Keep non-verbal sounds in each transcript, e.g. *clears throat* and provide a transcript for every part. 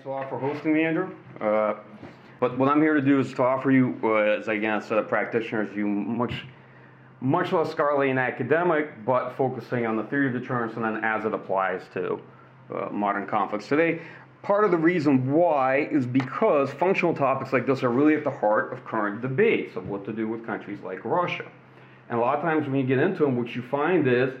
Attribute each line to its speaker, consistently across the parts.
Speaker 1: Thanks a lot for hosting me, Andrew. Uh, but what I'm here to do is to offer you, uh, as again, a set of practitioners, you much, much less scholarly and academic, but focusing on the theory of deterrence and then as it applies to uh, modern conflicts today. Part of the reason why is because functional topics like this are really at the heart of current debates of what to do with countries like Russia. And a lot of times when you get into them, what you find is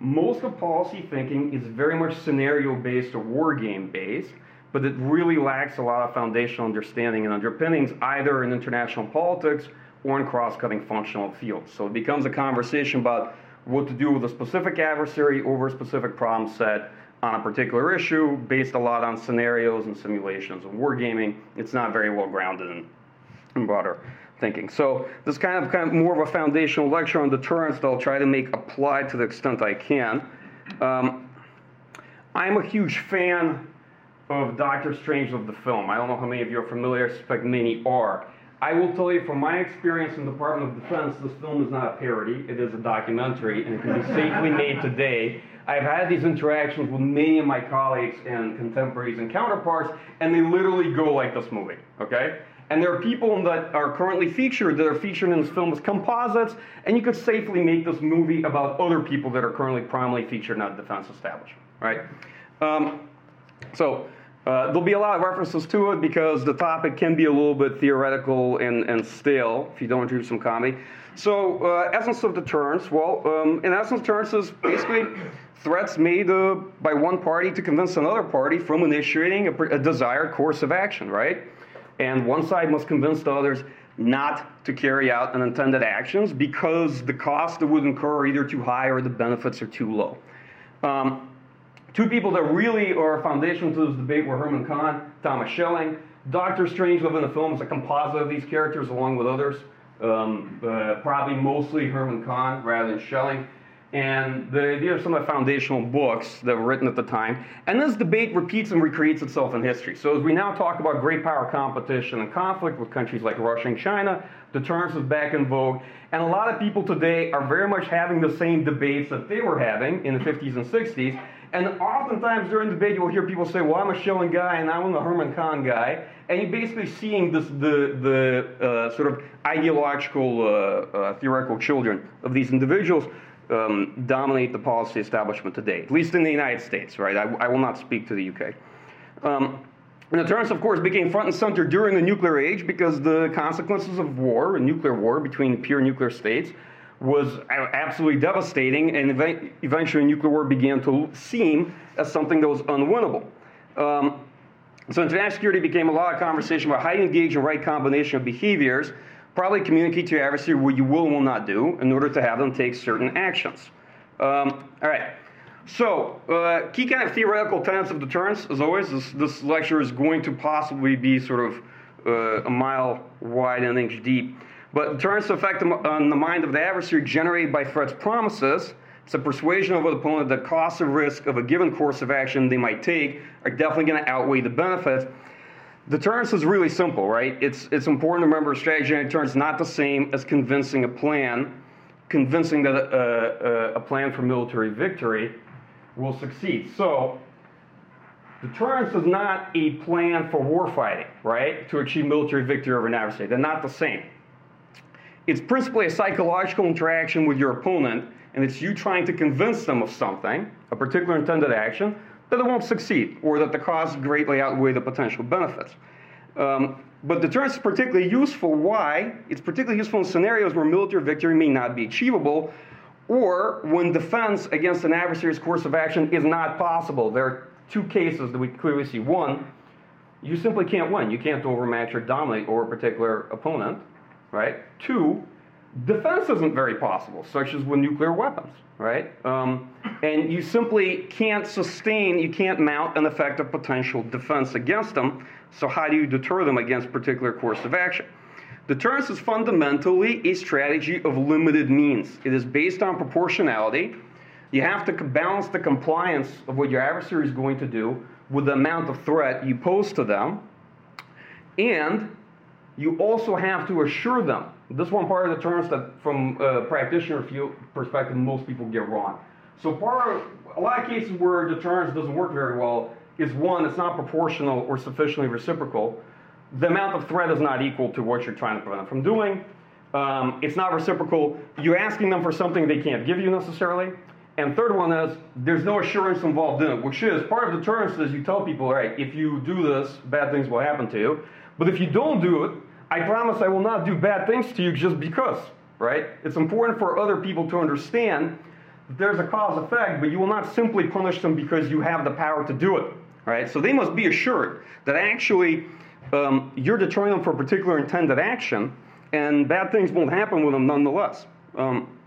Speaker 1: most of policy thinking is very much scenario based or war game based, but it really lacks a lot of foundational understanding and underpinnings either in international politics or in cross cutting functional fields. So it becomes a conversation about what to do with a specific adversary over a specific problem set on a particular issue based a lot on scenarios and simulations and wargaming. It's not very well grounded in, in broader thinking. So this kind of kind of more of a foundational lecture on deterrence that I'll try to make apply to the extent I can. Um, I'm a huge fan of Doctor Strangelove the film. I don't know how many of you are familiar. I suspect many are. I will tell you from my experience in the Department of Defense, this film is not a parody. It is a documentary, and it can be safely made today. I've had these interactions with many of my colleagues and contemporaries and counterparts, and they literally go like this movie, okay? And there are people that are currently featured that are featured in this film as composites, and you could safely make this movie about other people that are currently primarily featured in that defense establishment, right? Um, so uh, there'll be a lot of references to it because the topic can be a little bit theoretical and, and stale if you don't introduce some comedy. So, uh, essence of deterrence. Well, um, in essence, deterrence is basically threats made uh, by one party to convince another party from initiating a, a desired course of action, right? and one side must convince the others not to carry out unintended actions because the costs that would incur are either too high or the benefits are too low. Um, two people that really are foundational to this debate were Herman Kahn, Thomas Schelling. Doctor Strangelove in the film is a composite of these characters along with others, um, uh, probably mostly Herman Kahn rather than Schelling. And the, these are some of the foundational books that were written at the time. And this debate repeats and recreates itself in history. So as we now talk about great power competition and conflict with countries like Russia and China, deterrence is back in vogue. And a lot of people today are very much having the same debates that they were having in the 50s and 60s. And oftentimes during the debate, you will hear people say, well, I'm a Schelling guy and I'm a Herman Kahn guy. And you're basically seeing this, the, the uh, sort of ideological, uh, uh, theoretical children of these individuals um, dominate the policy establishment today, at least in the United States, right? I, I will not speak to the UK. Um, and deterrence, of course, became front and center during the nuclear age because the consequences of war, a nuclear war between pure nuclear states, was absolutely devastating, and eventually nuclear war began to seem as something that was unwinnable. Um, so international security became a lot of conversation about how to engage in right combination of behaviors probably communicate to your adversary what you will and will not do in order to have them take certain actions. Um, all right. So, uh, key kind of theoretical tenets of deterrence, as always, this, this lecture is going to possibly be sort of uh, a mile wide and an inch deep. But deterrence effect on the mind of the adversary generated by threats promises. It's a persuasion of an opponent that costs of risk of a given course of action they might take are definitely going to outweigh the benefits. Deterrence is really simple, right? It's, it's important to remember strategy and deterrence not the same as convincing a plan, convincing that a, a, a plan for military victory will succeed. So, deterrence is not a plan for warfighting, right? To achieve military victory over an adversary. They're not the same. It's principally a psychological interaction with your opponent, and it's you trying to convince them of something, a particular intended action, that it won't succeed or that the costs greatly outweigh the potential benefits. Um, but deterrence is particularly useful. Why? It's particularly useful in scenarios where military victory may not be achievable or when defense against an adversary's course of action is not possible. There are two cases that we clearly see. One, you simply can't win. You can't overmatch or dominate over a particular opponent, right? Two, defense isn't very possible, such as with nuclear weapons, right? Um, and you simply can't sustain, you can't mount an effective potential defense against them. So, how do you deter them against particular course of action? Deterrence is fundamentally a strategy of limited means. It is based on proportionality. You have to balance the compliance of what your adversary is going to do with the amount of threat you pose to them. And you also have to assure them this one part of deterrence that, from a practitioner field perspective, most people get wrong. So part of, a lot of cases where deterrence doesn't work very well is one, it's not proportional or sufficiently reciprocal. The amount of threat is not equal to what you're trying to prevent them from doing. Um, it's not reciprocal. You're asking them for something they can't give you necessarily. And third one is there's no assurance involved in it, which is part of deterrence is you tell people, all right, if you do this, bad things will happen to you. But if you don't do it, I promise I will not do bad things to you just because, right? It's important for other people to understand that there's a cause effect, but you will not simply punish them because you have the power to do it, right? So they must be assured that actually um, you're deterring them for a particular intended action, and bad things won't happen with them nonetheless. Um,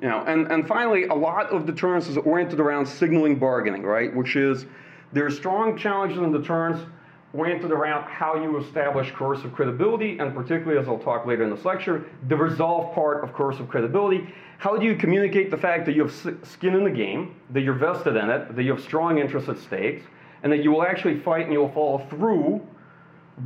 Speaker 1: you know, and, and finally, a lot of deterrence is oriented around signaling bargaining, right? Which is there's strong challenges in deterrence oriented around how you establish coercive credibility, and particularly, as I'll talk later in this lecture, the resolve part of coercive credibility. How do you communicate the fact that you have skin in the game, that you're vested in it, that you have strong interests at stake, and that you will actually fight and you will follow through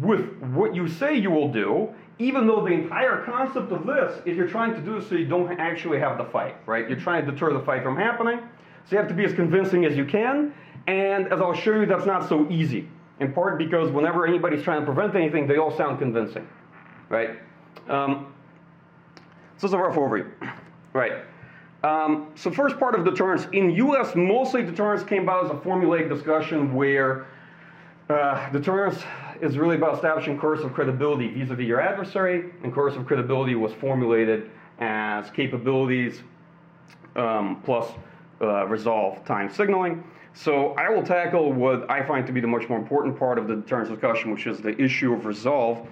Speaker 1: with what you say you will do, even though the entire concept of this is you're trying to do so you don't actually have the fight, right? You're trying to deter the fight from happening. So you have to be as convincing as you can. And as I'll show you, that's not so easy in part because whenever anybody's trying to prevent anything, they all sound convincing, right? Um, so it's a rough overview, right? Um, so first part of deterrence, in U.S., mostly deterrence came about as a formulaic discussion where uh, deterrence is really about establishing coercive credibility vis-a-vis your adversary, and coercive credibility was formulated as capabilities um, plus uh, resolve time signaling. So I will tackle what I find to be the much more important part of the deterrence discussion, which is the issue of resolve.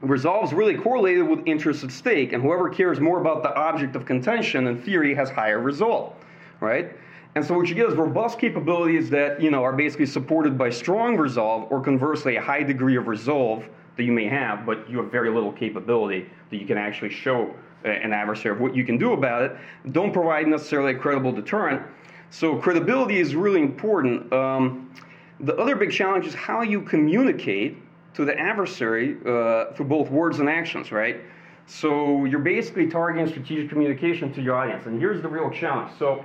Speaker 1: Resolve is really correlated with interest at stake, and whoever cares more about the object of contention in theory has higher resolve, right? And so what you get is robust capabilities that you know are basically supported by strong resolve, or conversely, a high degree of resolve that you may have, but you have very little capability that you can actually show uh, an adversary of what you can do about it. Don't provide necessarily a credible deterrent. So credibility is really important. Um, the other big challenge is how you communicate to the adversary uh, through both words and actions, right? So you're basically targeting strategic communication to your audience. And here's the real challenge. So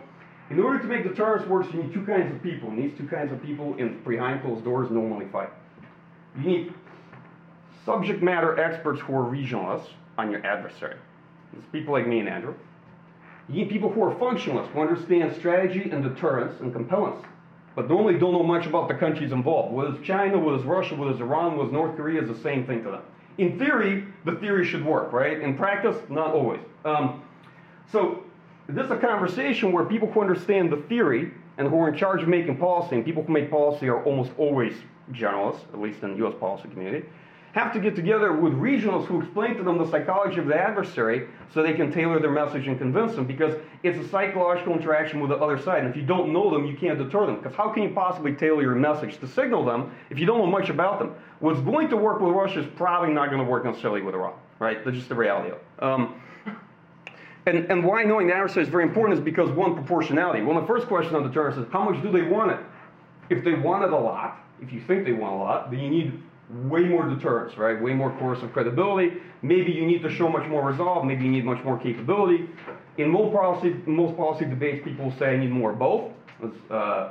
Speaker 1: in order to make the deterrence work, you need two kinds of people. And these two kinds of people in behind closed doors normally fight. You need subject matter experts who are regionalists on your adversary. It's people like me and Andrew. You need people who are functionalists, who understand strategy and deterrence and compellence, but normally don't know much about the countries involved. Whether it's China, whether it's Russia, whether it's Iran, whether it's North Korea, is the same thing to them. In theory, the theory should work, right? In practice, not always. Um, so this is a conversation where people who understand the theory and who are in charge of making policy, and people who make policy are almost always generalists, at least in the U.S. policy community, have to get together with regionals who explain to them the psychology of the adversary so they can tailor their message and convince them because it's a psychological interaction with the other side. And if you don't know them, you can't deter them. Because how can you possibly tailor your message to signal them if you don't know much about them? What's going to work with Russia is probably not going to work necessarily with Iran, right? That's just the reality of it. Um, and, and why knowing the adversary is very important is because one, proportionality. Well, the first question on deterrence is how much do they want it? If they want it a lot, if you think they want a lot, then you need way more deterrence, right? Way more coercive credibility. Maybe you need to show much more resolve. Maybe you need much more capability. In most policy, most policy debates, people say I need more of both. Uh,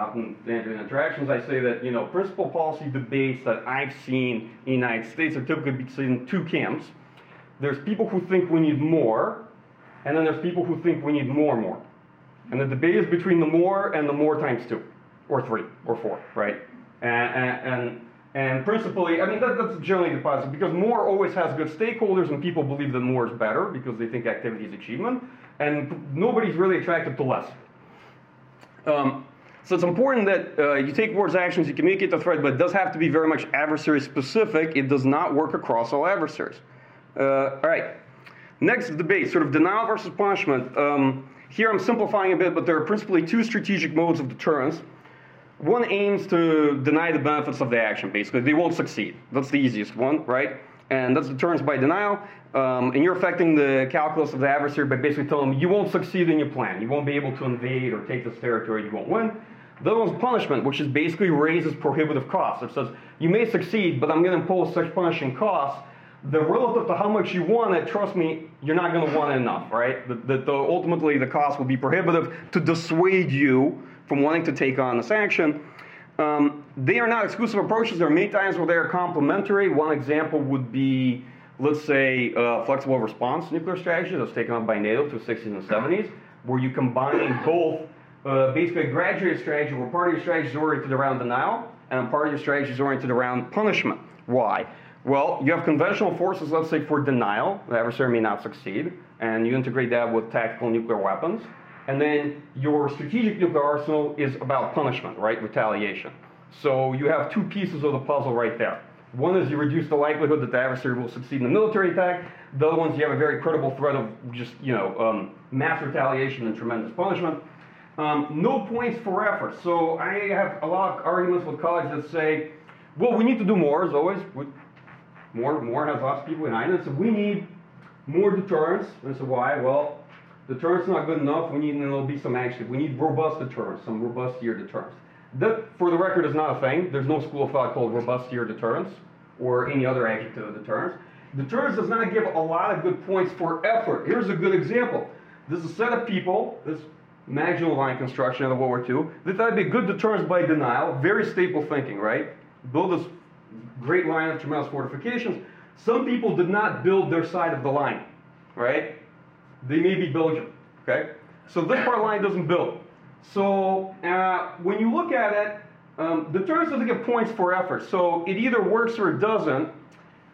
Speaker 1: often in interactions, I say that you know principal policy debates that I've seen in the United States are typically between two camps. There's people who think we need more, and then there's people who think we need more and more. And the debate is between the more and the more times two, or three, or four, right? And, and and principally, I mean, that, that's generally the positive because more always has good stakeholders and people believe that more is better because they think activity is achievement. And nobody's really attracted to less. Um, so it's important that uh, you take words, actions, you communicate the threat, but it does have to be very much adversary specific. It does not work across all adversaries. Uh, all right. Next debate, sort of denial versus punishment. Um, here I'm simplifying a bit, but there are principally two strategic modes of deterrence. One aims to deny the benefits of the action, basically. They won't succeed. That's the easiest one, right? And that's deterrence by denial. Um, and you're affecting the calculus of the adversary by basically telling them you won't succeed in your plan. You won't be able to invade or take this territory. You won't win. The other one's punishment, which is basically raises prohibitive costs. It says you may succeed, but I'm going to impose such punishing costs the relative to how much you want it, trust me, you're not going to want it enough, right? The, the, the, ultimately, the cost will be prohibitive to dissuade you from wanting to take on this action. Um, they are not exclusive approaches. There are many times where they are complementary. One example would be, let's say, uh, flexible response nuclear strategy that was taken up by NATO through the 60s and 70s, where you combine both uh, basically a graduated strategy where part of your strategy is oriented around denial and part of your strategy is oriented around punishment. Why? Well, you have conventional forces, let's say, for denial. The adversary may not succeed. And you integrate that with tactical nuclear weapons. And then your strategic nuclear arsenal is about punishment, right? Retaliation. So you have two pieces of the puzzle right there. One is you reduce the likelihood that the adversary will succeed in a military attack. The other one is you have a very credible threat of just, you know, um, mass retaliation and tremendous punishment. Um, no points for effort. So I have a lot of arguments with colleagues that say, well, we need to do more, as always. More, more has lots of people behind it. So we need more deterrence. And so why? Well, deterrence is not good enough. We need, there'll be some action. We need robust deterrence, some robust year deterrence. That, for the record, is not a thing. There's no school of thought called robust year deterrence or any other adjective of deterrence. Deterrence does not give a lot of good points for effort. Here's a good example. This is a set of people, this Maginot Line construction of World War II, they thought it'd be good deterrence by denial, very staple thinking, right? Build this great line of tremendous fortifications. Some people did not build their side of the line, right? They may be Belgium, okay? So this part line doesn't build. So uh, when you look at it, um, deterrence doesn't get points for effort. So it either works or it doesn't.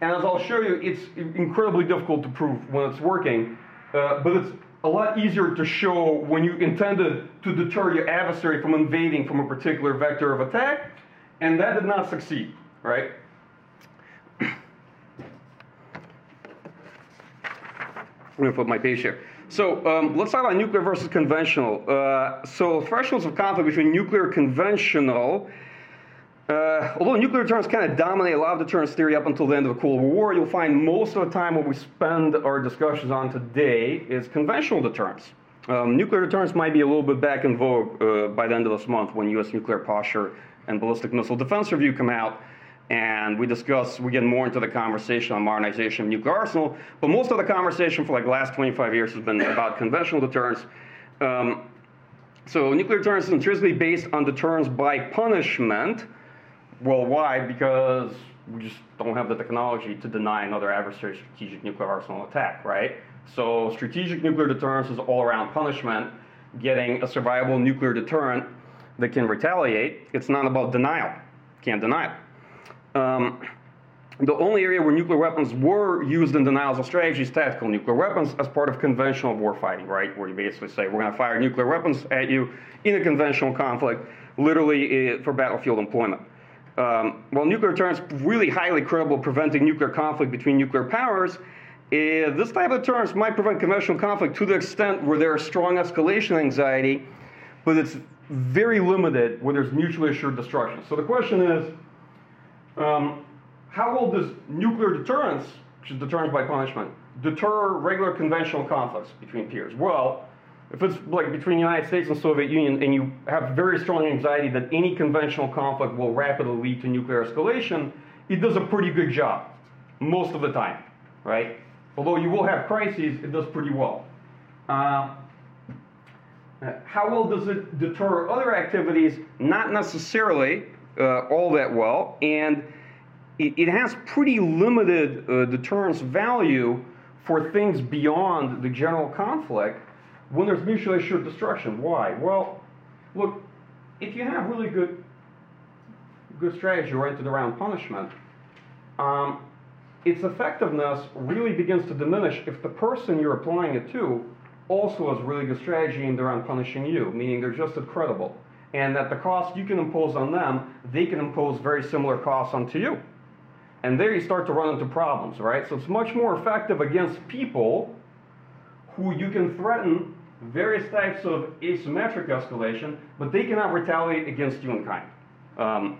Speaker 1: And as I'll show you, it's incredibly difficult to prove when it's working. Uh, but it's a lot easier to show when you intended to deter your adversary from invading from a particular vector of attack. And that did not succeed, right? Put my page here. So um, let's talk about nuclear versus conventional. Uh, so thresholds of conflict between nuclear and conventional. Uh, although nuclear deterrence kind of dominate a lot of deterrence theory up until the end of the Cold War, you'll find most of the time what we spend our discussions on today is conventional deterrence. Um, nuclear deterrence might be a little bit back in vogue uh, by the end of this month when U.S. nuclear posture and ballistic missile defense review come out and we discuss, we get more into the conversation on modernization of nuclear arsenal, but most of the conversation for like the last 25 years has been about conventional deterrence. Um, so nuclear deterrence is intrinsically based on deterrence by punishment. Well, why? Because we just don't have the technology to deny another adversary strategic nuclear arsenal attack, right? So strategic nuclear deterrence is all around punishment, getting a survivable nuclear deterrent that can retaliate. It's not about denial. Can't deny it. Um, the only area where nuclear weapons were used in denials of strategy is tactical nuclear weapons as part of conventional warfighting, right? Where you basically say, we're going to fire nuclear weapons at you in a conventional conflict, literally eh, for battlefield employment. Um, while nuclear deterrence really highly credible preventing nuclear conflict between nuclear powers, uh, this type of deterrence might prevent conventional conflict to the extent where there is strong escalation anxiety, but it's very limited where there's mutually assured destruction. So the question is, um, how will does nuclear deterrence, which is deterrence by punishment, deter regular conventional conflicts between peers? Well, if it's like between the United States and Soviet Union and you have very strong anxiety that any conventional conflict will rapidly lead to nuclear escalation, it does a pretty good job most of the time, right? Although you will have crises, it does pretty well. Uh, how well does it deter other activities? Not necessarily uh, all that well, and it, it has pretty limited uh, deterrence value for things beyond the general conflict when there's mutually assured destruction. Why? Well, look, if you have really good good strategy oriented around punishment, um, its effectiveness really begins to diminish if the person you're applying it to also has really good strategy aimed around punishing you, meaning they're just as credible and that the cost you can impose on them, they can impose very similar costs onto you. And there you start to run into problems, right? So it's much more effective against people who you can threaten various types of asymmetric escalation, but they cannot retaliate against you in kind. Um,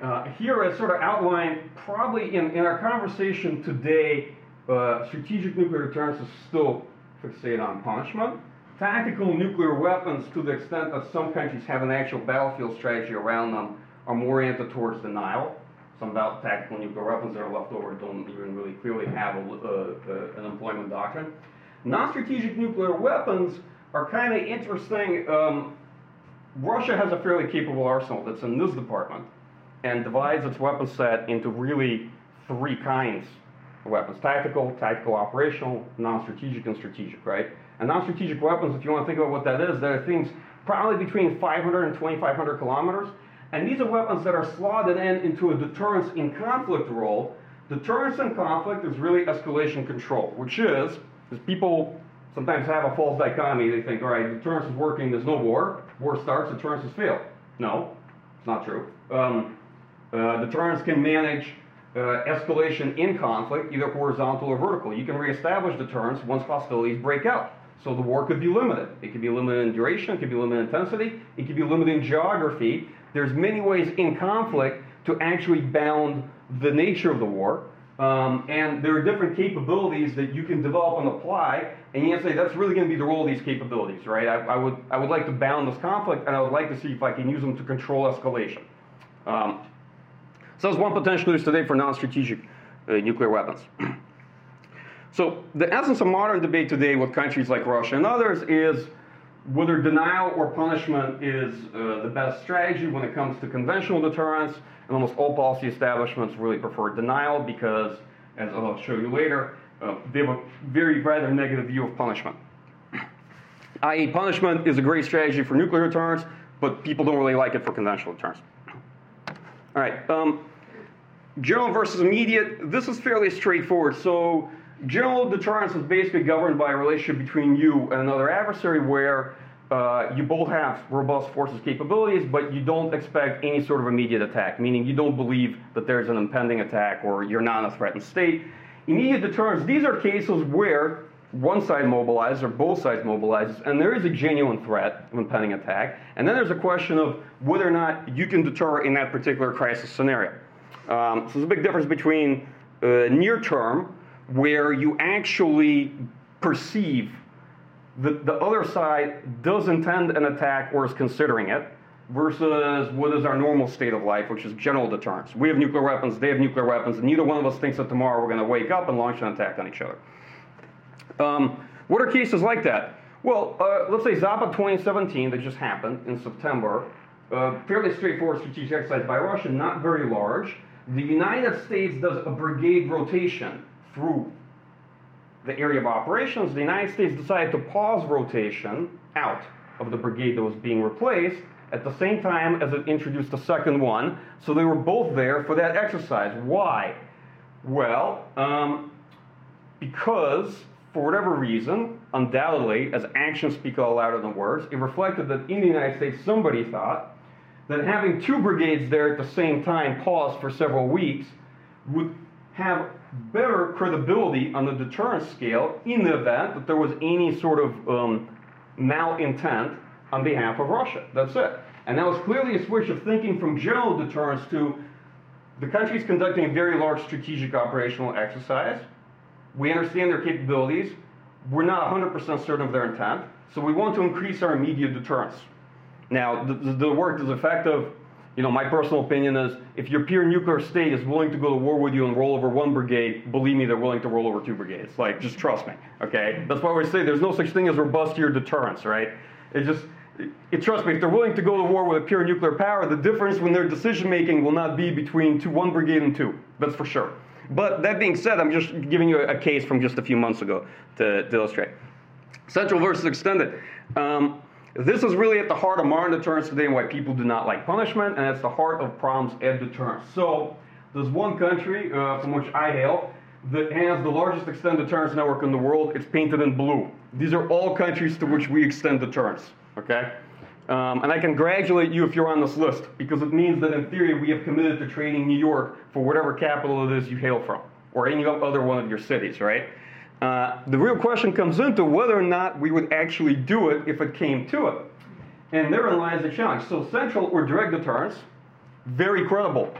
Speaker 1: uh, here I sort of outline, probably in, in our conversation today, uh, strategic nuclear deterrence is still fixated on punishment tactical nuclear weapons, to the extent that some countries have an actual battlefield strategy around them, are more oriented towards denial. Some about tactical nuclear weapons that are left over don't even really clearly have a, uh, an employment doctrine. Non-strategic nuclear weapons are kind of interesting. Um, Russia has a fairly capable arsenal that's in this department and divides its weapon set into really three kinds of weapons tactical, tactical operational, non strategic, and strategic, right? And non strategic weapons, if you want to think about what that is, there are things probably between 500 and 2,500 kilometers. And these are weapons that are slotted in into a deterrence in conflict role. Deterrence in conflict is really escalation control, which is, is people sometimes have a false dichotomy. They think, all right, deterrence is working, there's no war. War starts, deterrence has failed. No, it's not true. Um, uh, deterrence can manage uh, escalation in conflict, either horizontal or vertical. You can reestablish deterrence once hostilities break out. So the war could be limited. It could be limited in duration, it could be limited in intensity, it could be limited in geography. There's many ways in conflict to actually bound the nature of the war. Um, and there are different capabilities that you can develop and apply, and you can say that's really going to be the role of these capabilities, right? I, I, would, I would like to bound this conflict, and I would like to see if I can use them to control escalation. Um, so that's one potential use today for non-strategic uh, nuclear weapons. *clears throat* so the essence of modern debate today with countries like Russia and others is whether denial or punishment is uh, the best strategy when it comes to conventional deterrence and almost all policy establishments really prefer denial because, as I'll show you later, uh, they have a very rather negative view of punishment. *clears throat* I.e., punishment is a great strategy for nuclear deterrence, but people don't really like it for conventional deterrence. All right, um, general versus immediate. This is fairly straightforward. So, general deterrence is basically governed by a relationship between you and another adversary where uh, you both have robust forces capabilities, but you don't expect any sort of immediate attack, meaning you don't believe that there's an impending attack or you're not in a threatened state. Immediate deterrence, these are cases where one side mobilizes or both sides mobilizes, and there is a genuine threat of impending attack. And then there's a question of whether or not you can deter in that particular crisis scenario. Um, so there's a big difference between uh, near term, where you actually perceive the, the other side does intend an attack or is considering it, versus what is our normal state of life, which is general deterrence. We have nuclear weapons, they have nuclear weapons, and neither one of us thinks that tomorrow we're going to wake up and launch an attack on each other. Um, what are cases like that? Well, uh, let's say Zapad 2017 that just happened in September, uh, fairly straightforward strategic exercise by Russia, not very large. The United States does a brigade rotation through the area of operations, the United States decided to pause rotation out of the brigade that was being replaced at the same time as it introduced a second one. So they were both there for that exercise. Why? Well, um, because for whatever reason, undoubtedly, as actions speak a lot louder than words, it reflected that in the United States somebody thought that having two brigades there at the same time paused for several weeks would have better credibility on the deterrence scale in the event that there was any sort of um, malintent on behalf of Russia. That's it. And that was clearly a switch of thinking from general deterrence to the country is conducting a very large strategic operational exercise. We understand their capabilities. We're not 100% certain of their intent. So we want to increase our immediate deterrence. Now, the, the work is effective you know, my personal opinion is if your peer nuclear state is willing to go to war with you and roll over one brigade, believe me, they're willing to roll over two brigades. Like, just trust me, okay? That's why we say there's no such thing as robust robustier deterrence, right? It just, it, it, trust me, if they're willing to go to war with a pure nuclear power, the difference when their decision making will not be between two, one brigade and two. That's for sure. But that being said, I'm just giving you a, a case from just a few months ago to, to illustrate. Central versus extended. Um, this is really at the heart of modern deterrence today and why people do not like punishment, and it's the heart of problems at deterrence. So, there's one country uh, from which I hail that has the largest extended deterrence network in the world. It's painted in blue. These are all countries to which we extend deterrence, okay? Um, and I congratulate you if you're on this list because it means that in theory we have committed to training New York for whatever capital it is you hail from or any other one of your cities, right? Uh, the real question comes into whether or not we would actually do it if it came to it. And therein lies the challenge. So central or direct deterrence, very credible.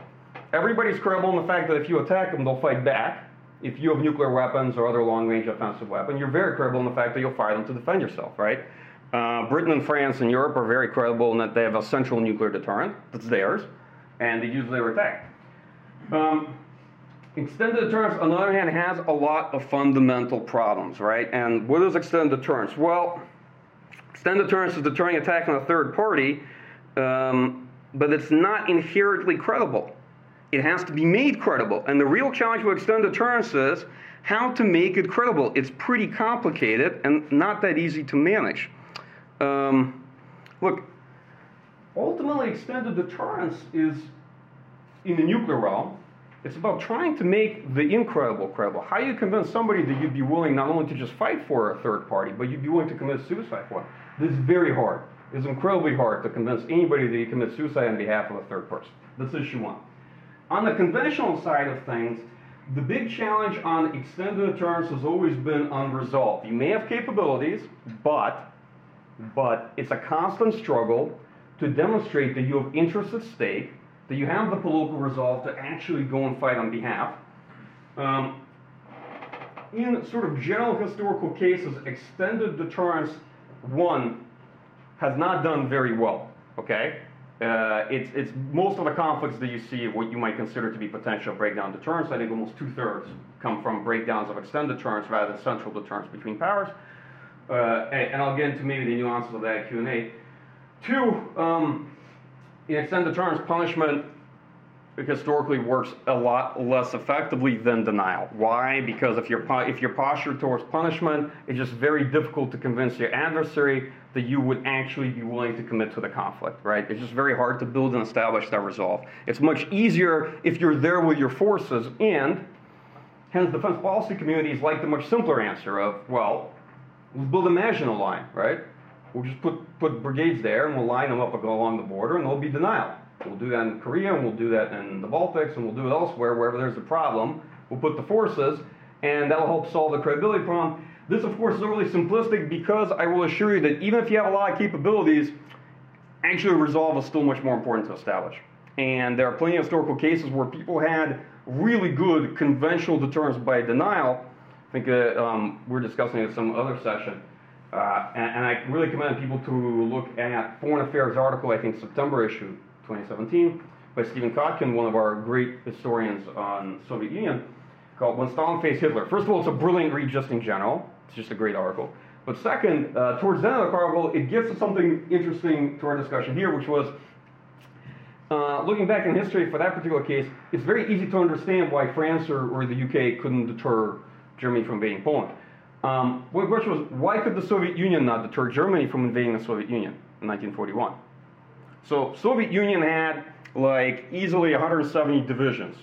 Speaker 1: Everybody's credible in the fact that if you attack them, they'll fight back. If you have nuclear weapons or other long-range offensive weapon, you're very credible in the fact that you'll fire them to defend yourself, right? Uh, Britain and France and Europe are very credible in that they have a central nuclear deterrent that's theirs, and they use their attack. Um, Extended deterrence, on the other hand, has a lot of fundamental problems, right? And what is extended deterrence? Well, extended deterrence is deterring attack on a third party um, but it's not inherently credible. It has to be made credible. And the real challenge with extended deterrence is how to make it credible. It's pretty complicated and not that easy to manage. Um, look, ultimately, extended deterrence is in the nuclear realm. It's about trying to make the incredible credible. How do you convince somebody that you'd be willing not only to just fight for a third party, but you'd be willing to commit suicide for? This is very hard. It's incredibly hard to convince anybody that you commit suicide on behalf of a third person. That's issue one. On the conventional side of things, the big challenge on extended deterrence has always been unresolved. You may have capabilities, but but it's a constant struggle to demonstrate that you have interests at stake, that you have the political resolve to actually go and fight on behalf. Um, in sort of general historical cases, extended deterrence, one, has not done very well, okay? Uh, it's, it's most of the conflicts that you see, what you might consider to be potential breakdown deterrence. I think almost two thirds come from breakdowns of extended deterrence rather than central deterrence between powers. Uh, and, and, I'll get into maybe the nuances of that Q&A. Two, um, in extended deterrence, punishment historically works a lot less effectively than denial. Why? Because if your if your posture towards punishment, it's just very difficult to convince your adversary that you would actually be willing to commit to the conflict, right? It's just very hard to build and establish that resolve. It's much easier if you're there with your forces, and hence defense policy communities like the much simpler answer of, well, let's build a Maginot line, right? We'll just put, put brigades there and we'll line them up along the border and there'll be denial. We'll do that in Korea and we'll do that in the Baltics and we'll do it elsewhere, wherever there's a problem. We'll put the forces and that'll help solve the credibility problem. This, of course, is overly simplistic because I will assure you that even if you have a lot of capabilities, actually resolve is still much more important to establish. And there are plenty of historical cases where people had really good conventional deterrence by denial. I think uh, um, we're discussing it in some other session. Uh, and, and, I really commend people to look at Foreign Affairs article, I think September issue 2017, by Stephen Kotkin, one of our great historians on Soviet Union, called When Stalin Faced Hitler. First of all, it's a brilliant read just in general. It's just a great article. But second, uh, towards the end of the article, it gets to something interesting to our discussion here, which was uh, looking back in history for that particular case, it's very easy to understand why France or, or the UK couldn't deter Germany from invading Poland. Um, the question was, why could the Soviet Union not deter Germany from invading the Soviet Union in 1941? So Soviet Union had like easily 170 divisions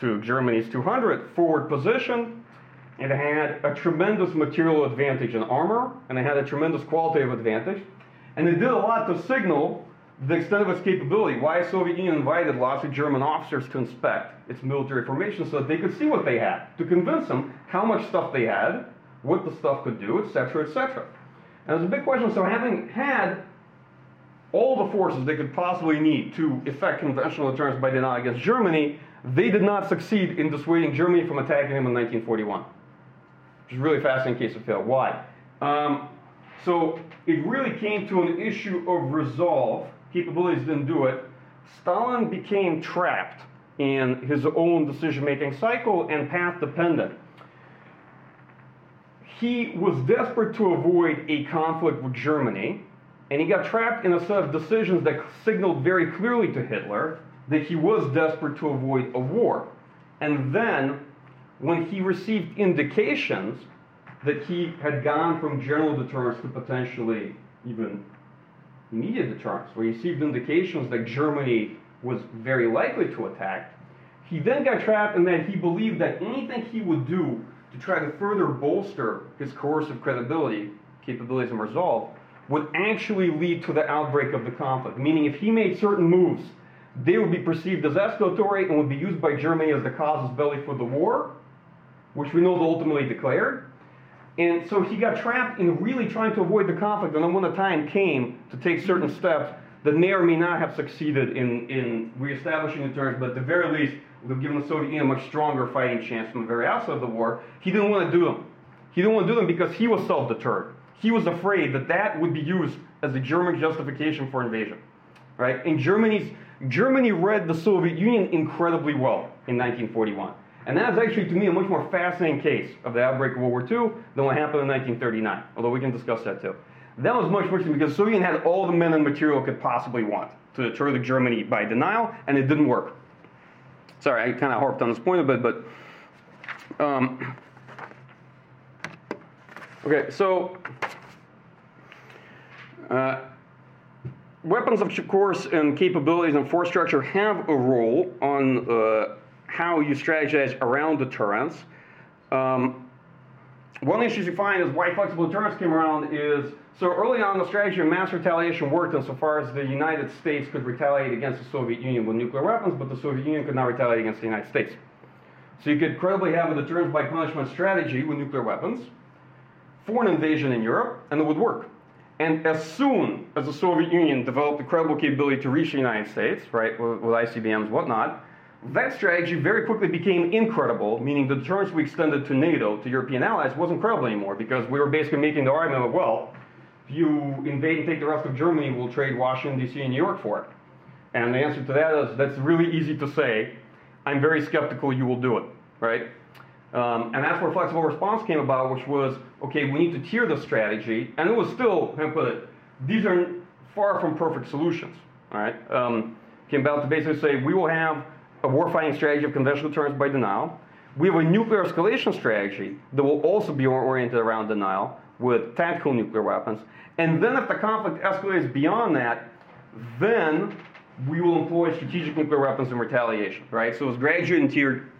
Speaker 1: to Germany's 200 forward position, it had a tremendous material advantage in armor, and it had a tremendous qualitative advantage. And it did a lot to signal the extent of its capability. Why the Soviet Union invited lots of German officers to inspect its military formation so that they could see what they had, to convince them how much stuff they had, what the stuff could do, etc., etc. And it's a big question, so having had all the forces they could possibly need to effect conventional deterrence by denial against Germany, they did not succeed in dissuading Germany from attacking them in 1941 which is really fascinating case of fail. Why? Um, so it really came to an issue of resolve. Capabilities didn't do it. Stalin became trapped in his own decision-making cycle and path dependent. He was desperate to avoid a conflict with Germany, and he got trapped in a set of decisions that signaled very clearly to Hitler that he was desperate to avoid a war. And then when he received indications that he had gone from general deterrence to potentially even immediate deterrence, where he received indications that Germany was very likely to attack, he then got trapped in that he believed that anything he would do to try to further bolster his coercive credibility, capabilities, and resolve would actually lead to the outbreak of the conflict. Meaning, if he made certain moves, they would be perceived as escalatory and would be used by Germany as the casus belli for the war, which we know they ultimately declared. And so he got trapped in really trying to avoid the conflict. And then when the time came to take certain steps that may or may not have succeeded in, in reestablishing deterrence, but at the very least given the Soviet Union a much stronger fighting chance from the very outset of the war, he didn't want to do them. He didn't want to do them because he was self-deterred. He was afraid that that would be used as a German justification for invasion. Right? And Germany's, Germany read the Soviet Union incredibly well in 1941. And that is actually, to me, a much more fascinating case of the outbreak of World War II than what happened in 1939, although we can discuss that too. That was much, much because Soviet Union had all the men and material it could possibly want. to deter the Germany by denial, and it didn't work. Sorry, I kind of harped on this point a bit, but um, okay, so uh, weapons of course and capabilities and force structure have a role on uh, how you strategize around deterrence. Um, one issue you find is why flexible deterrence came around is so early on the strategy of mass retaliation worked insofar as the United States could retaliate against the Soviet Union with nuclear weapons, but the Soviet Union could not retaliate against the United States. So you could credibly have a deterrence by punishment strategy with nuclear weapons for an invasion in Europe, and it would work. And as soon as the Soviet Union developed the credible capability to reach the United States, right, with, with ICBMs, whatnot, that strategy very quickly became incredible, meaning the deterrence we extended to NATO, to European allies, wasn't credible anymore because we were basically making the argument of, well, if you invade and take the rest of Germany, we'll trade Washington, D.C. and New York for it. And the answer to that is that's really easy to say. I'm very skeptical you will do it, right? Um, and that's where flexible response came about, which was, okay, we need to tier the strategy. And it was still, how put it, these are far from perfect solutions, all right? Um, came about to basically say we will have a warfighting strategy of conventional deterrence by denial. We have a nuclear escalation strategy that will also be oriented around denial with tactical nuclear weapons. And then if the conflict escalates beyond that, then we will employ strategic nuclear weapons in retaliation, right? So it was graduated and tiered.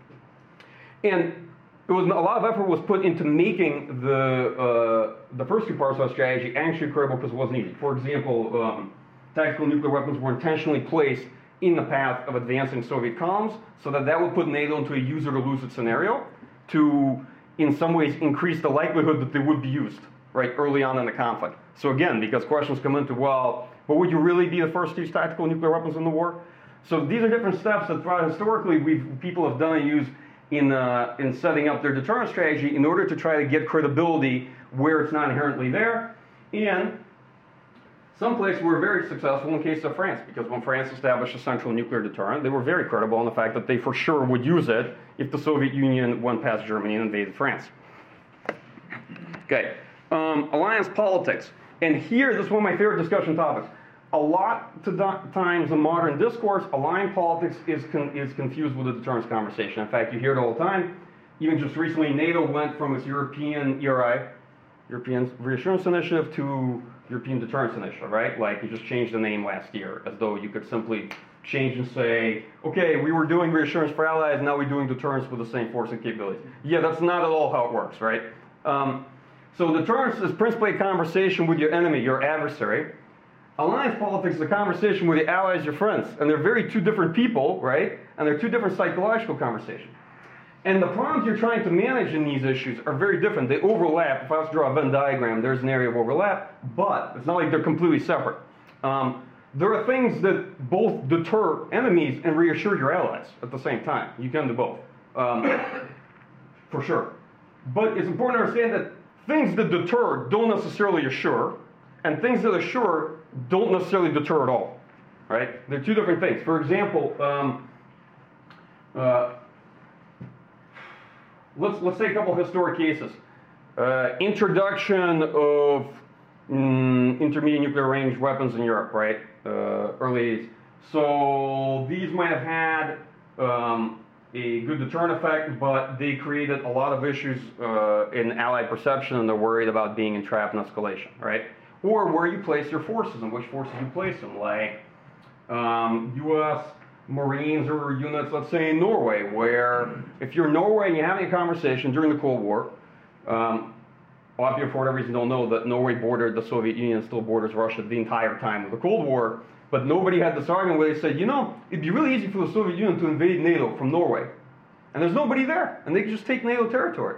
Speaker 1: And it was a lot of effort was put into making the uh, the first two parts of our strategy actually credible because it wasn't easy. For example, um, tactical nuclear weapons were intentionally placed in the path of advancing Soviet columns so that that would put NATO into a use it or lose it scenario to, in some ways, increase the likelihood that they would be used right early on in the conflict. So again, because questions come into, well, but would you really be the first to use tactical nuclear weapons in the war? So these are different steps that throughout historically we've, people have done and used in, uh, in setting up their deterrence strategy in order to try to get credibility where it's not inherently there. And some places were very successful in case of France, because when France established a central nuclear deterrent, they were very credible in the fact that they for sure would use it if the Soviet Union went past Germany and invaded France. Okay, um, alliance politics. And here, this is one of my favorite discussion topics. A lot times in modern discourse, alliance politics is, con is confused with the deterrence conversation. In fact, you hear it all the time. Even just recently, NATO went from its European ERI, European Reassurance Initiative, to European Deterrence Initiative, right? Like you just changed the name last year, as though you could simply change and say, okay, we were doing reassurance for allies, now we're doing deterrence with the same force and capabilities. Yeah, that's not at all how it works, right? Um, so deterrence is principally a conversation with your enemy, your adversary. Alliance politics is a conversation with your allies, your friends. And they're very two different people, right? And they're two different psychological conversations. And the problems you're trying to manage in these issues are very different. They overlap. If I was to draw a Venn diagram, there's an area of overlap, but it's not like they're completely separate. Um, there are things that both deter enemies and reassure your allies at the same time. You can do both, um, *coughs* for sure. But it's important to understand that things that deter don't necessarily assure, and things that assure don't necessarily deter at all. Right? They're two different things. For example, um, uh, let's, let's take a couple of historic cases. Uh, introduction of mm, intermediate nuclear range weapons in Europe, right? Uh, early 80s. So these might have had um, a good deterrent effect, but they created a lot of issues uh, in Allied perception, and they're worried about being entrapped in escalation, right? Or where you place your forces and which forces you place them, like um, U.S. Marines or units, let's say in Norway, where if you're in Norway and you're having a conversation during the Cold War, um, a lot of people, for whatever reason, don't know that Norway bordered the Soviet Union, still borders Russia the entire time of the Cold War. But nobody had this argument where they said, you know, it'd be really easy for the Soviet Union to invade NATO from Norway. And there's nobody there. And they could just take NATO territory.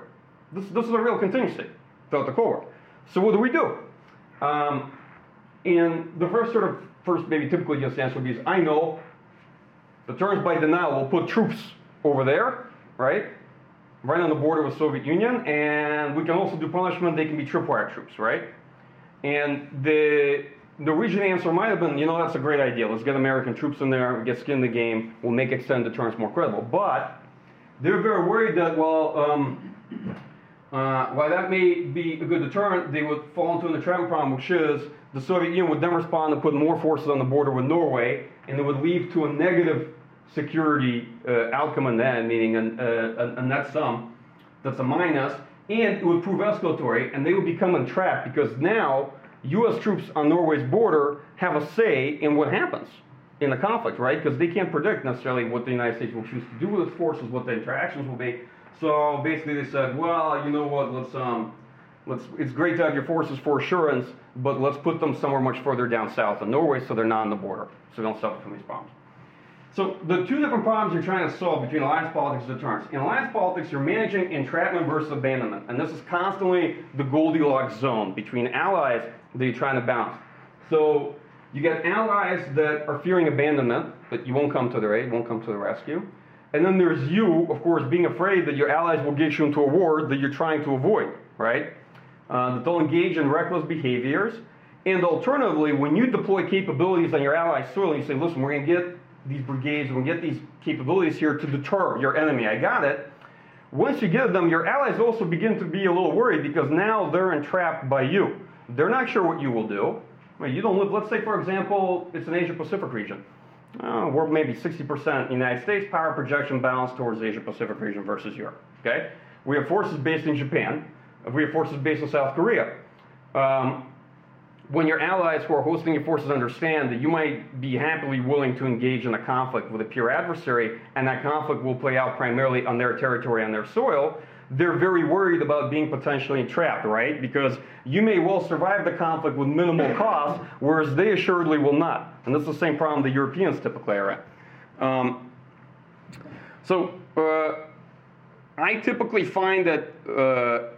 Speaker 1: This, this is a real contingency throughout the Cold War. So what do we do? Um, and the first sort of, first maybe typical just answer would be, is, I know Deterrence by denial will put troops over there, right? Right on the border with Soviet Union, and we can also do punishment. They can be tripwire troops, right? And the Norwegian answer might have been, you know, that's a great idea. Let's get American troops in there, get skin in the game. We'll make extended deterrence more credible. But they're very worried that, well, um, uh, while that may be a good deterrent, they would fall into an entrapment problem, which is the Soviet Union would then respond and put more forces on the border with Norway, and it would lead to a negative security uh, outcome in that, meaning an, uh, a, a net sum that's a minus, and it would prove escalatory, and they would become entrapped because now U.S. troops on Norway's border have a say in what happens in the conflict, right? Because they can't predict necessarily what the United States will choose to do with its forces, what the interactions will be. So basically, they said, well, you know what? Let's um, let's. It's great to have your forces for assurance, but let's put them somewhere much further down south in Norway, so they're not on the border, so they don't suffer from these problems. So the two different problems you're trying to solve between alliance politics and deterrence. In alliance politics, you're managing entrapment versus abandonment, and this is constantly the Goldilocks zone between allies that you're trying to balance. So you get allies that are fearing abandonment, but you won't come to their aid, won't come to the rescue. And then there's you, of course, being afraid that your allies will get you into a war that you're trying to avoid, right? Uh, that they'll engage in reckless behaviors. And alternatively, when you deploy capabilities on your allies' soil, you say, listen, we're going to get these brigades, we're going to get these capabilities here to deter your enemy. I got it. Once you get them, your allies also begin to be a little worried because now they're entrapped by you. They're not sure what you will do. You don't live, let's say, for example, it's an Asia Pacific region. Uh, we're maybe 60% United States power projection balance towards Asia Pacific region versus Europe. Okay? We have forces based in Japan. We have forces based in South Korea. Um, when your allies who are hosting your forces understand that you might be happily willing to engage in a conflict with a peer adversary, and that conflict will play out primarily on their territory, on their soil, they're very worried about being potentially entrapped, right? Because you may well survive the conflict with minimal cost, whereas they assuredly will not. And that's the same problem the Europeans typically are at. Um, so uh, I typically find that uh,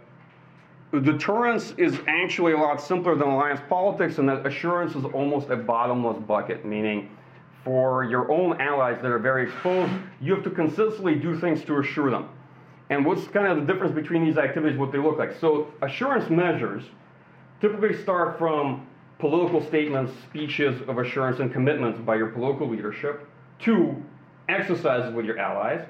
Speaker 1: deterrence is actually a lot simpler than alliance politics, and that assurance is almost a bottomless bucket, meaning for your own allies that are very exposed, you have to consistently do things to assure them. And what's kind of the difference between these activities, what they look like? So assurance measures typically start from political statements, speeches of assurance and commitments by your political leadership, to exercises with your allies,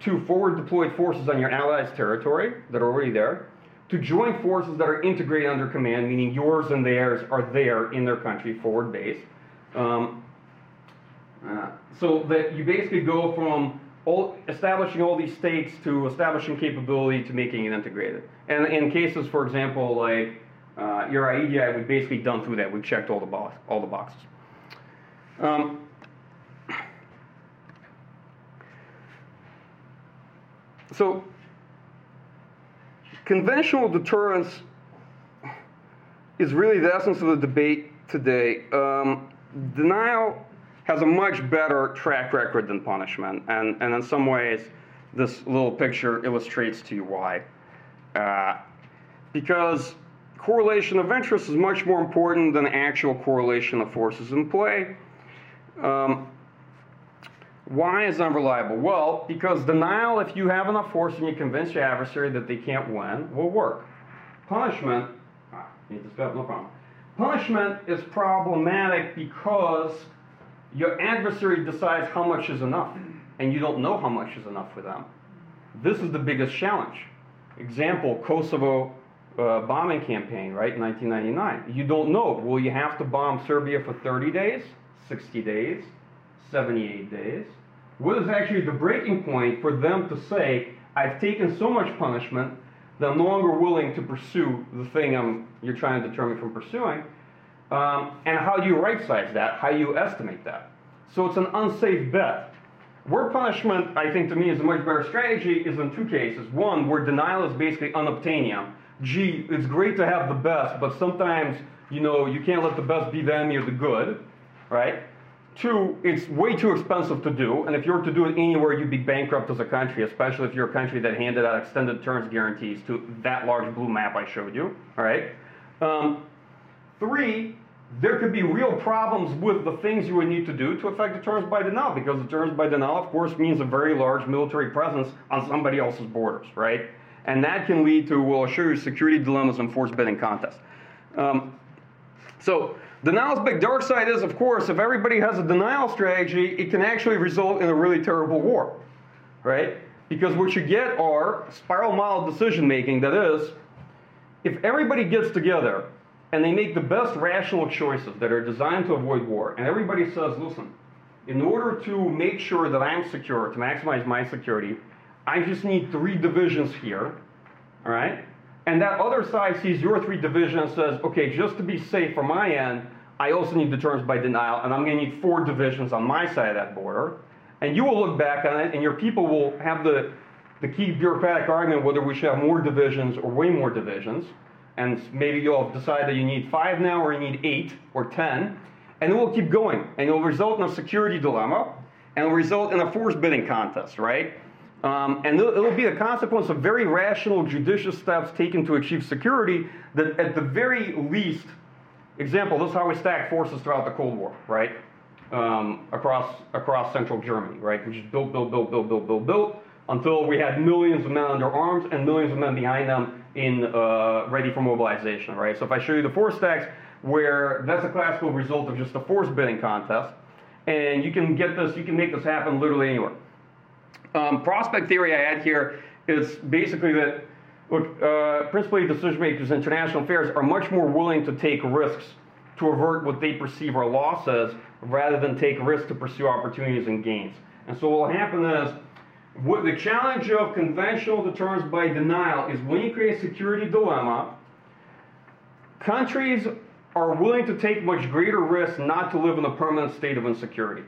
Speaker 1: to forward deployed forces on your allies' territory that are already there, to join forces that are integrated under command, meaning yours and theirs are there in their country, forward base. Um, uh, so that you basically go from all, establishing all these states to establishing capability to making it integrated. And in cases, for example, like uh, your IEDI, we've basically done through that. We've checked all the, box, all the boxes. Um, so, conventional deterrence is really the essence of the debate today. Um, denial has a much better track record than punishment. And, and in some ways, this little picture illustrates to you why. Uh, because correlation of interest is much more important than actual correlation of forces in play. Um, why is unreliable? Well, because denial, if you have enough force and you convince your adversary that they can't win, will work. Punishment, ah, to spell, no problem. Punishment is problematic because your adversary decides how much is enough, and you don't know how much is enough for them. This is the biggest challenge. Example Kosovo uh, bombing campaign, right, 1999. You don't know. Will you have to bomb Serbia for 30 days, 60 days, 78 days? What is actually the breaking point for them to say, I've taken so much punishment that I'm no longer willing to pursue the thing I'm, you're trying to deter me from pursuing? Um, and how do you right size that? How do you estimate that? So it's an unsafe bet. Where punishment, I think to me, is a much better strategy is in two cases. One, where denial is basically unobtainium. Gee, it's great to have the best, but sometimes, you know, you can't let the best be the enemy of the good, right? Two, it's way too expensive to do, and if you were to do it anywhere, you'd be bankrupt as a country, especially if you're a country that handed out extended deterrence guarantees to that large blue map I showed you, all right? Um, three, there could be real problems with the things you would need to do to affect deterrence by denial, because deterrence by denial, of course, means a very large military presence on somebody else's borders, right? And that can lead to, well, assure you, security dilemmas and force bidding contests. Um, so, denial's big dark side is, of course, if everybody has a denial strategy, it can actually result in a really terrible war, right? Because what you get are spiral model decision making, that is, if everybody gets together and they make the best rational choices that are designed to avoid war. And everybody says, listen, in order to make sure that I'm secure, to maximize my security, I just need three divisions here, all right? And that other side sees your three divisions and says, okay, just to be safe for my end, I also need deterrence by denial, and I'm going to need four divisions on my side of that border. And you will look back on it, and your people will have the, the key bureaucratic argument whether we should have more divisions or way more divisions. And maybe you'll decide that you need five now, or you need eight, or ten. And it will keep going. And it will result in a security dilemma, and it will result in a force bidding contest, right? Um, and it will be the consequence of very rational, judicious steps taken to achieve security that, at the very least, example, this is how we stack forces throughout the Cold War, right? Um, across, across central Germany, right? We just built, built, built, built, built, built, built, until we had millions of men under arms and millions of men behind them in uh, ready for mobilization, right? So if I show you the force stacks, where that's a classical result of just a force bidding contest, and you can get this, you can make this happen literally anywhere. Um, prospect theory I had here is basically that, look, uh, principally decision makers in international affairs are much more willing to take risks to avert what they perceive are losses rather than take risks to pursue opportunities and gains. And so what will happen is, what the challenge of conventional deterrence by denial is when you create a security dilemma, countries are willing to take much greater risks not to live in a permanent state of insecurity.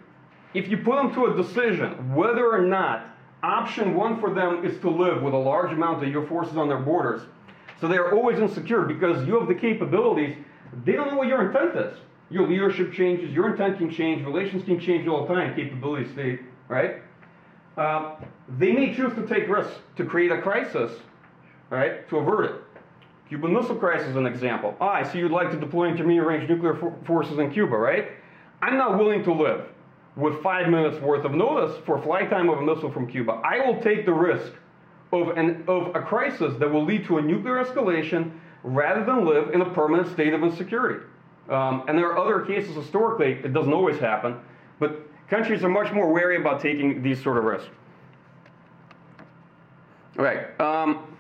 Speaker 1: If you put them to a decision whether or not option one for them is to live with a large amount of your forces on their borders. So they are always insecure because you have the capabilities. They don't know what your intent is. Your leadership changes, your intent can change, relations can change all the time, capabilities stay, right? Uh, they may choose to take risks to create a crisis, right, to avert it. Cuban Missile Crisis is an example. Ah, I see you'd like to deploy intermediate range nuclear for forces in Cuba, right? I'm not willing to live with five minutes worth of notice for flight time of a missile from Cuba. I will take the risk of, an, of a crisis that will lead to a nuclear escalation rather than live in a permanent state of insecurity. Um, and there are other cases historically, it doesn't always happen, but countries are much more wary about taking these sort of risks. All right. Um,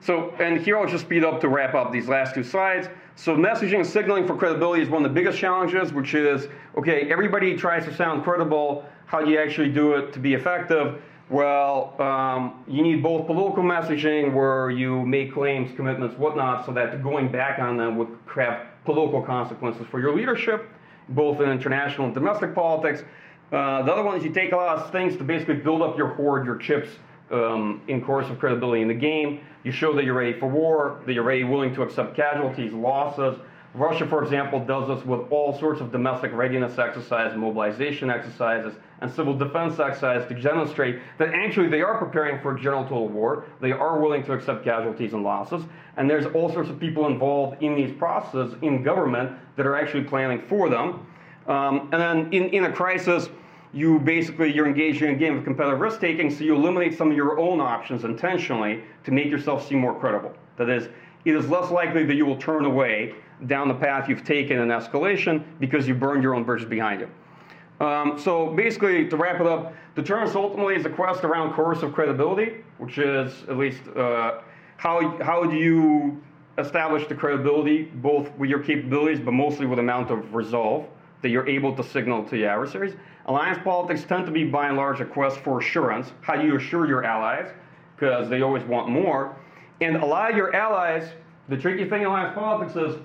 Speaker 1: so, and here I'll just speed up to wrap up these last two slides. So messaging and signaling for credibility is one of the biggest challenges, which is, okay, everybody tries to sound credible. How do you actually do it to be effective? Well, um, you need both political messaging where you make claims, commitments, whatnot, so that going back on them would have political consequences for your leadership, both in international and domestic politics. Uh, the other one is you take a lot of things to basically build up your hoard, your chips, um, in course of credibility in the game. You show that you're ready for war, that you're ready, willing to accept casualties, losses. Russia, for example, does this with all sorts of domestic readiness exercises, mobilization exercises, and civil defense exercises to demonstrate that actually they are preparing for a general total war. They are willing to accept casualties and losses. And there's all sorts of people involved in these processes in government that are actually planning for them. Um, and then in, in a crisis, you basically you're engaging in a game of competitive risk taking, so you eliminate some of your own options intentionally to make yourself seem more credible. That is, it is less likely that you will turn away down the path you've taken in escalation because you burned your own bridges behind you. Um, so basically, to wrap it up, deterrence ultimately is a quest around coercive credibility, which is at least uh, how how do you establish the credibility both with your capabilities, but mostly with amount of resolve that you're able to signal to your adversaries. Alliance politics tend to be, by and large, a quest for assurance. How do you assure your allies? Because they always want more. And a lot of your allies, the tricky thing in alliance politics is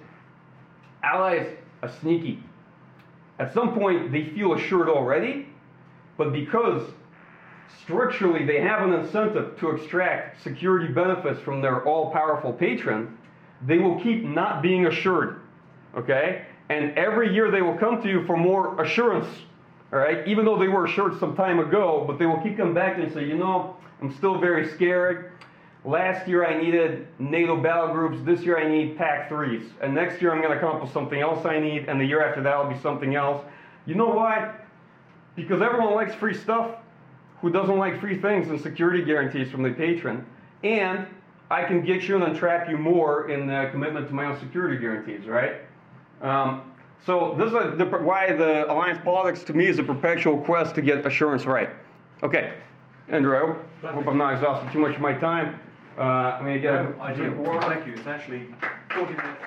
Speaker 1: allies are sneaky. At some point, they feel assured already, but because structurally they have an incentive to extract security benefits from their all powerful patron, they will keep not being assured. Okay? And every year they will come to you for more assurance, all right? Even though they were assured some time ago, but they will keep coming back and say, you know, I'm still very scared. Last year I needed NATO battle groups. This year I need PAC 3s. And next year I'm going to come up with something else I need. And the year after that will be something else. You know why? Because everyone likes free stuff. Who doesn't like free things and security guarantees from the patron? And I can get you and entrap you more in the commitment to my own security guarantees, right? Um, so this is a, the, why the alliance politics to me is a perpetual quest to get assurance right. Okay, Andrew, I hope I'm not exhausting too much of my time. Uh, I'm gonna get a
Speaker 2: I do,
Speaker 1: drink of water.
Speaker 2: thank you, it's actually forty minutes.